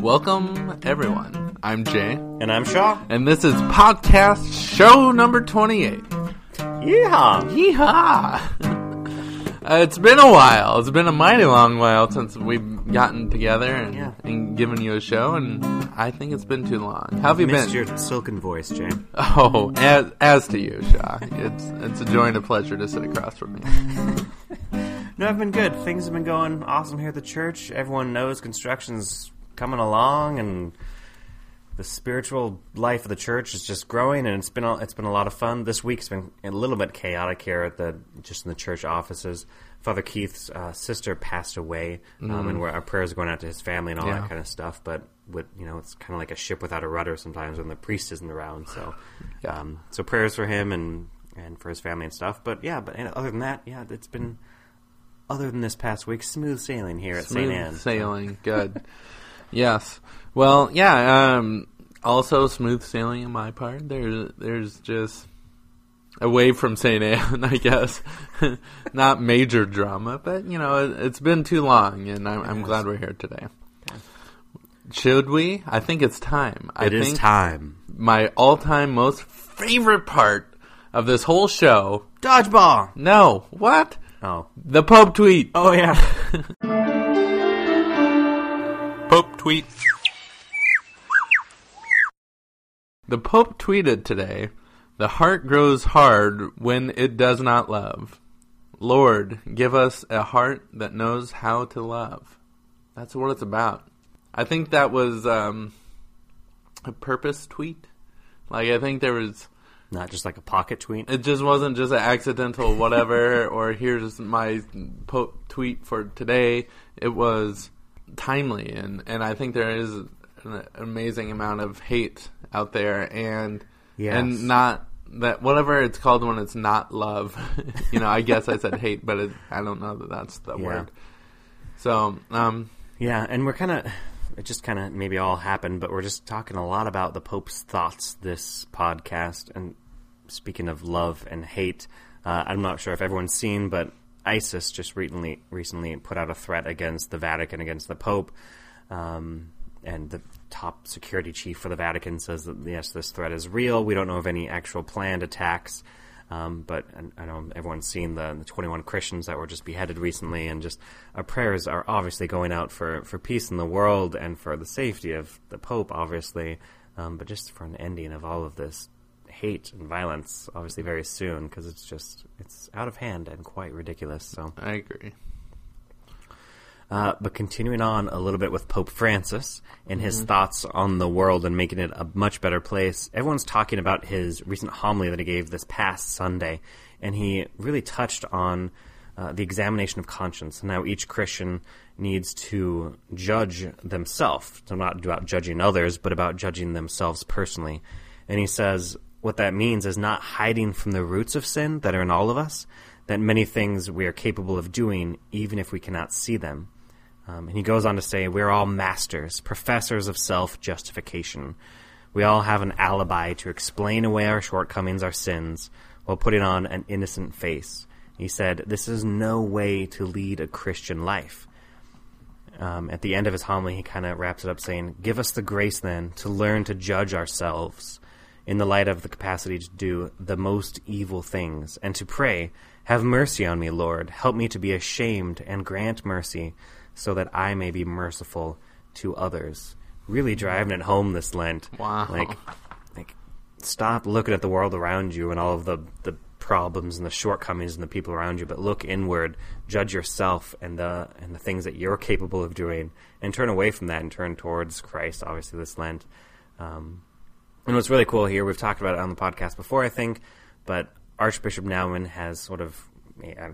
Welcome, everyone. I'm Jay, And I'm Shaw. and this is podcast show number 28. Yeehaw! Yeehaw! Uh, it's been a while. It's been a mighty long while since we've gotten together and, Yeah. and given you a show, and I think it's been too long. How have you Missed been? your silken voice, Jay. Oh, as, as to you, Shaw. It's it's a joy and a pleasure to sit across from me. No, I've been good. Things have been going awesome here at the church. Everyone knows construction's coming along, and the spiritual life of the church is just growing, and it's been a, it's been a lot of fun. This week's been a little bit chaotic here at the just in the church offices. Father Keith's uh, sister passed away, um, and we're, our prayers are going out to his family and all Yeah. that kind of stuff. But with you know, it's kind of like a ship without a rudder sometimes when the priest isn't around. So, um, so prayers for him and and for his family and stuff. But yeah, but and other than that, yeah, it's been other than this past week, smooth sailing here at St. Smooth Anne. sailing. Good. yes. Well, yeah. Um, also, smooth sailing on my part. There's there's just away from St. Anne, I guess. Not major drama, but you know, it, it's been too long, and I'm, I'm glad we're here today. Should we? I think it's time. I It is think time. my all-time most favorite part of this whole show. Dodgeball. No, what? Oh. The Pope tweet. Oh yeah. Pope tweet. The Pope tweeted today, "The heart grows hard when it does not love. Lord, give us a heart that knows how to love." That's what it's about. I think that was um, a purpose tweet. Like I think there was Not just like a pocket tweet. it just wasn't just an accidental whatever or here's my po- tweet for today. It was timely and and I think there is an amazing amount of hate out there and Yes. and not that whatever it's called when it's not love. you know, I guess I said hate, but it, I don't know that that's the Yeah. word. So, um Yeah, and we're kind of it just kind of maybe all happened, but we're just talking a lot about the Pope's thoughts this podcast. And speaking of love and hate, uh, I'm not sure if everyone's seen, but ISIS just recently recently put out a threat against the Vatican, against the Pope. Um, and the top security chief for the Vatican says that yes, this threat is real. We don't know of any actual planned attacks, um, but I, I know everyone's seen the, the 21 Christians that were just beheaded recently, and just our prayers are obviously going out for, for peace in the world and for the safety of the Pope, obviously, um, but just for an ending of all of this hate and violence, obviously very soon, because it's just it's out of hand and quite ridiculous. So. I agree. Uh, but continuing on a little bit with Pope Francis and his thoughts on the world and making it a much better place, everyone's talking about his recent homily that he gave this past Sunday, and he really touched on uh, the examination of conscience and how each Christian needs to judge themselves. So not about judging others, but about judging themselves personally. And he says what that means is not hiding from the roots of sin that are in all of us, that many things we are capable of doing even if we cannot see them. Um, and he goes on to say, We're all masters, professors of self justification. We all have an alibi to explain away our shortcomings, our sins, while putting on an innocent face. He said, This is no way to lead a Christian life. Um, at the end of his homily, he kind of wraps it up saying, Give us the grace then to learn to judge ourselves in the light of the capacity to do the most evil things, and to pray, Have mercy on me, Lord. Help me to be ashamed and grant mercy so that I may be merciful to others. Really driving it home this Lent. Wow. Like, like stop looking at the world around you and all of the, the problems and the shortcomings and the people around you, but look inward, judge yourself and the and the things that you're capable of doing, and turn away from that and turn towards Christ. Obviously, this Lent. Um, and what's really cool here, we've talked about it on the podcast before, I think, but Archbishop Naumann has sort of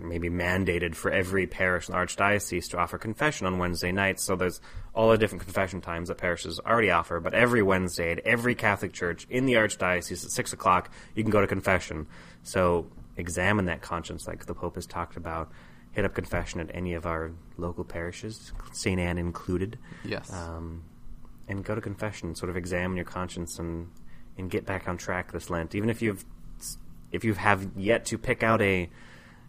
maybe mandated for every parish in the archdiocese to offer confession on Wednesday nights. So there's all the different confession times that parishes already offer, but every Wednesday at every Catholic church in the archdiocese at six o'clock, you can go to confession. So examine that conscience, like the Pope has talked about. Hit up confession at any of our local parishes, St. Anne included Yes. um, and go to confession. Sort of examine your conscience and and get back on track this Lent. Even if you've if you have yet to pick out a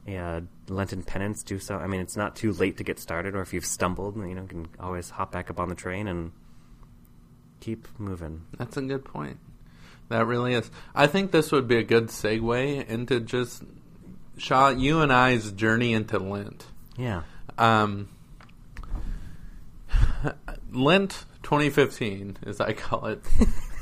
a uh, Lenten penance, do so. I mean, it's not too late to get started, or if you've stumbled, you know, you can always hop back up on the train and keep moving. That's a good point. That really is. I think this would be a good segue into just Shaw, you and I's journey into Lent. Yeah. Um, Lent 2015, as I call it,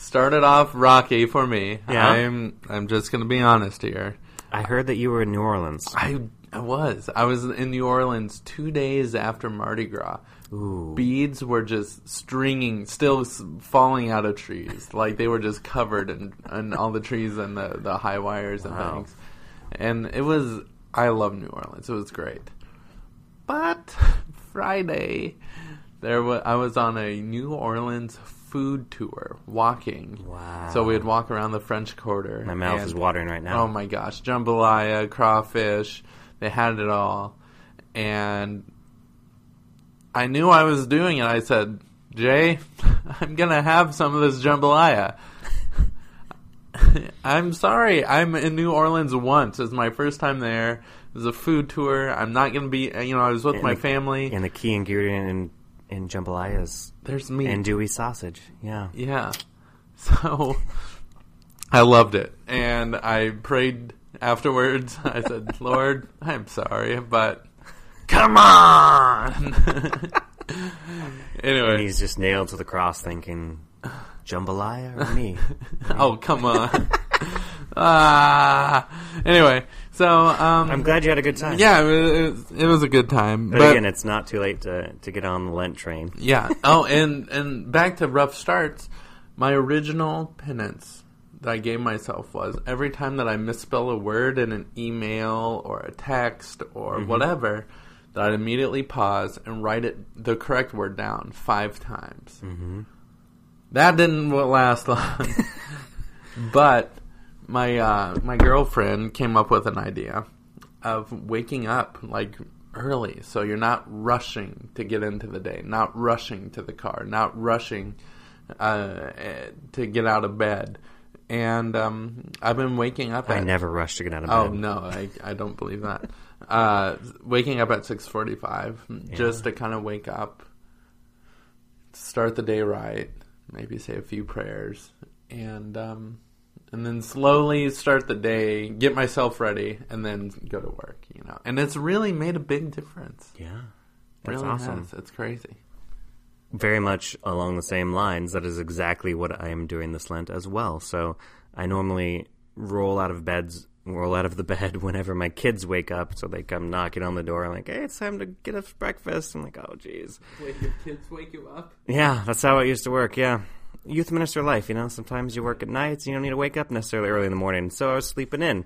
started off rocky for me. Yeah? I'm I'm just gonna be honest here. I heard that you were in New Orleans. I I was I was in New Orleans two days after Mardi Gras. Ooh. Beads were just stringing, still falling out of trees. Like they were just covered in, in all the trees and the, the high wires and Wow. things. And it was, I love New Orleans. It was great. But Friday, there was, I was on a New Orleans food tour, walking. Wow. So we'd walk around the French Quarter. My mouth and- is watering right now. Oh my gosh, jambalaya, crawfish, they had it all. And I knew I was doing it. I said, Jay, I'm going to have some of this jambalaya. I'm sorry. I'm in New Orleans once. It's my first time there. It was a food tour. I'm not going to be, you know, I was with And my the- family. And the key ingredient in, in jambalayas. There's meat. andouille sausage. Yeah. Yeah. So I loved it. And I prayed afterwards. I said, Lord, I'm sorry, but come on. And anyway. he's just nailed to the cross thinking, jambalaya or me? Oh, come on. ah. Anyway, so um I'm glad you had a good time. yeah, it was, it was a good time. But, But, again, it's not too late to, to get on the Lent train. yeah. Oh, and and back to rough starts. My original penance that I gave myself was every time that I misspell a word in an email or a text or whatever, that I'd immediately pause and write it the correct word down five times. Mm-hmm. That didn't last long, but my uh, my girlfriend came up with an idea of waking up like early, so you're not rushing to get into the day, not rushing to the car, not rushing uh, to get out of bed. And um, I've been waking up. I never rush to get out of bed. Oh no, I, I don't believe that. Uh, waking up at six forty five just to kind of wake up, start the day right, maybe say a few prayers, and um, and then slowly start the day, get myself ready, and then go to work. You know, and it's really made a big difference. Yeah. That's really awesome. has. It's crazy. very much along the same lines. That is exactly what I am doing this Lent as well. So I normally roll out of beds, roll out of the bed whenever my kids wake up. So they come knocking on the door, like, "Hey, it's time to get us breakfast." I'm like, "Oh, jeez." Wake your kids wake you up. Yeah, that's how it used to work. Yeah, youth minister life. You know, sometimes you work at nights. You don't need to wake up necessarily early in the morning. So I was sleeping in.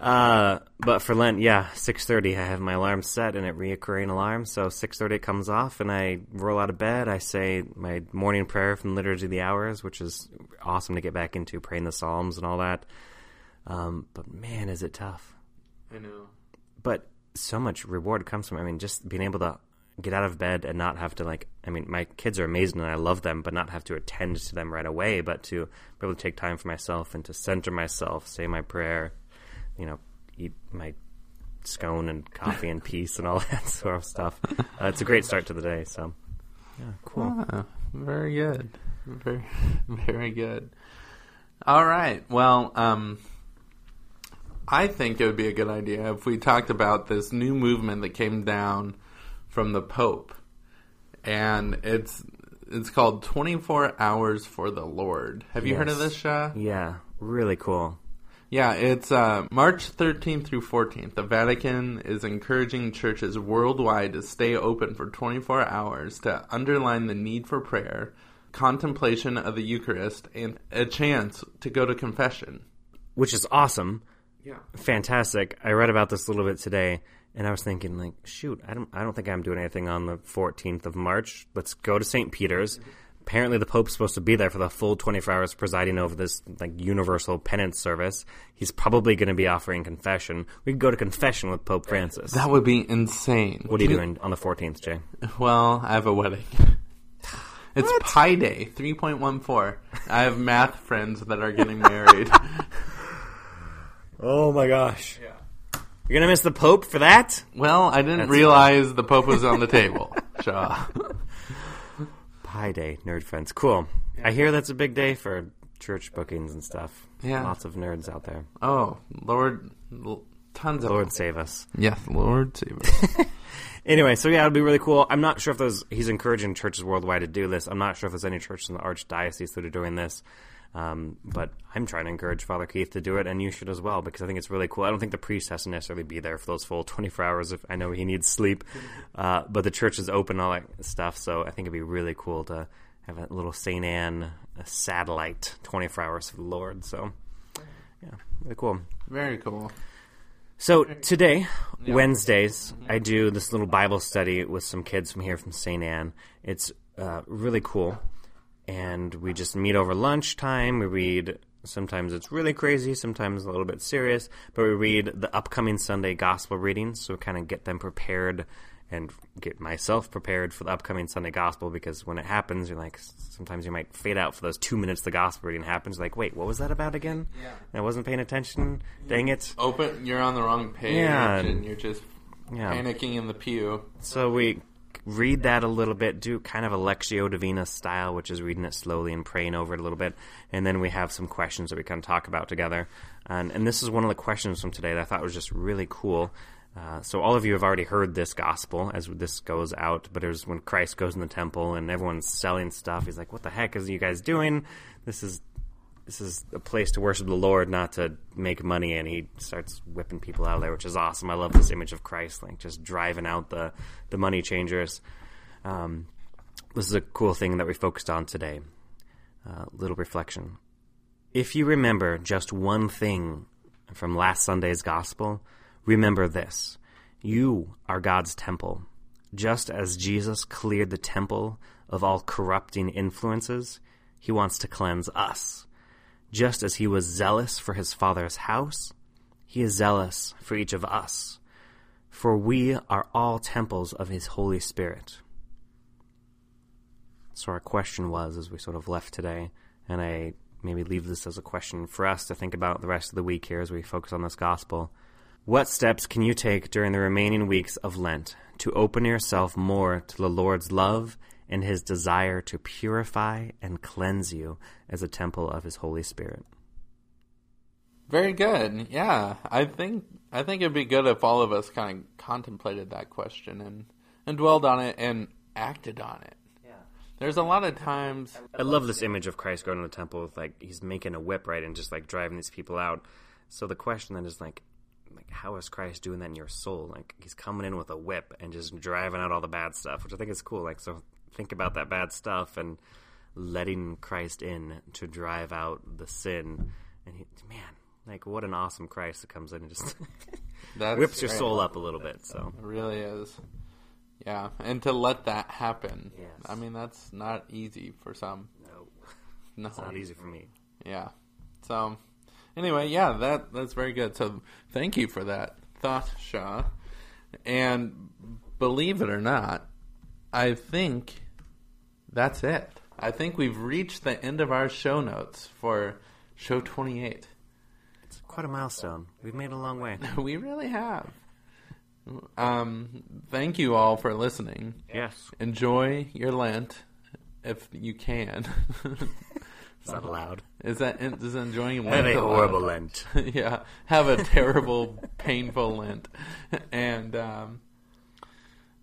Uh, but for Lent, yeah, six thirty. I have my alarm set and it reoccurring alarm. So six thirty it comes off, and I roll out of bed. I say my morning prayer from Liturgy of the Hours, which is awesome to get back into praying the Psalms and all that. Um, but man, is it tough. I know. But so much reward comes from. I mean, just being able to get out of bed and not have to like. I mean, my kids are amazing and I love them, but not have to attend to them right away. But to be able to take time for myself and to center myself, say my prayer, you know, eat my scone and coffee and peace and all that sort of stuff. Uh, it's a great start to the day. So, yeah, cool. Ah, very good. Very, very good. All right. Well, um, I think it would be a good idea if we talked about this new movement that came down from the Pope, and it's it's called Twenty Four Hours for the Lord. Have you heard of this, Shaw? Yeah, really cool. Yeah, it's uh, March 13th through 14th. The Vatican is encouraging churches worldwide to stay open for 24 hours to underline the need for prayer, contemplation of the Eucharist, and a chance to go to confession. Which is awesome. Yeah. fantastic. I read about this a little bit today, and I was thinking, like, shoot, I don't, I don't think I'm doing anything on the 14th of March. Let's go to St. Peter's. Apparently, the Pope's supposed to be there for the full 24 hours, presiding over this like universal penance service. He's probably going to be offering confession. We could go to confession with Pope Francis. That would be insane. what are you doing on the 14th, Jay? Well, I have a wedding. It's Pi Day 3.14. I have math friends that are getting married. Oh my gosh! You're gonna miss the Pope for that? well, I didn't That's- realize the Pope was on the table. Shaw. Pi Day, nerd friends. Cool. I hear that's a big day for church bookings and stuff. Yeah. Lots of nerds out there. Oh, Lord, l- tons of Lord save us. Yes, Lord save us. Anyway, so yeah, it'd be really cool. I'm not sure if there's he's encouraging churches worldwide to do this. I'm not sure if there's any churches in the archdiocese that are doing this. Um, but I'm trying to encourage Father Keith to do it, and you should as well because I think it's really cool. I don't think the priest has to necessarily be there for those full 24 hours. If I know he needs sleep, uh, but the church is open, all that stuff. So I think it'd be really cool to have a little Saint Anne a satellite 24 hours for the Lord. So yeah, really cool. Very cool. So today, Wednesdays, I do this little Bible study with some kids from here from St. Anne. It's uh, really cool. And we just meet over lunchtime. We read, sometimes it's really crazy, sometimes a little bit serious, but we read the upcoming Sunday gospel readings. So kind of get them prepared and get myself prepared for the upcoming Sunday gospel because when it happens, you're like, sometimes you might fade out for those two minutes the gospel reading happens. Like, wait, what was that about again? Yeah. I wasn't paying attention. Dang it. Open. You're on the wrong page, Yeah. and you're just Yeah. panicking in the pew. So we read that a little bit, do kind of a Lectio Divina style, which is reading it slowly and praying over it a little bit, and then we have some questions that we of talk about together. And, and this is one of the questions from today that I thought was just really cool. Uh, so all of you have already heard this gospel as this goes out, but it was when Christ goes in the temple and everyone's selling stuff. He's like, "What the heck is you guys doing? This is this is a place to worship the Lord, not to make money. And he starts whipping people out of there, which is awesome. I love this image of Christ, like just driving out the, the money changers. Um, this is a cool thing that we focused on today. Uh, little reflection. If you remember just one thing from last Sunday's gospel, remember this. You are God's temple. Just as Jesus cleared the temple of all corrupting influences, he wants to cleanse us. Just as he was zealous for his Father's house, he is zealous for each of us. For we are all temples of his Holy Spirit. So our question was, as we sort of left today, and I maybe leave this as a question for us to think about the rest of the week here as we focus on this gospel. What steps can you take during the remaining weeks of Lent to open yourself more to the Lord's love and his desire to purify and cleanse you as a temple of his Holy Spirit? Very good. Yeah, I think I think it'd be good if all of us kind of contemplated that question and and dwelled on it and acted on it. Yeah. There's a lot of times. I love this image of Christ going to the temple with like he's making a whip, right, and just like driving these people out. So the question then is like, like how is Christ doing that in your soul? Like he's coming in with a whip and just driving out all the bad stuff, which I think is cool. Like so, think about that bad stuff and letting Christ in to drive out the sin. And he, man, like what an awesome Christ that comes in and just whips your soul up a little bit. So It really is. Yeah, and to let that happen. Yes. I mean, that's not easy for some. no, No. it's not easy for me. Yeah. So, anyway, yeah, that that's very good. So, thank you for that thought, Shaw. And believe it or not, I think that's it. I think we've reached the end of our show notes for show 28. It's quite a milestone. We've made a long way. we really have. Um, thank you all for listening. Yes, Enjoy your Lent if you can. it's not allowed. Is that is enjoying Have Lent a horrible Lent. yeah, have a terrible, painful Lent, and um,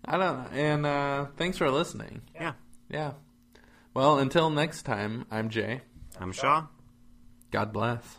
I don't know. And uh, thanks for listening. Yeah. Yeah. Well, until next time, I'm Jay. I'm Shaw. God bless.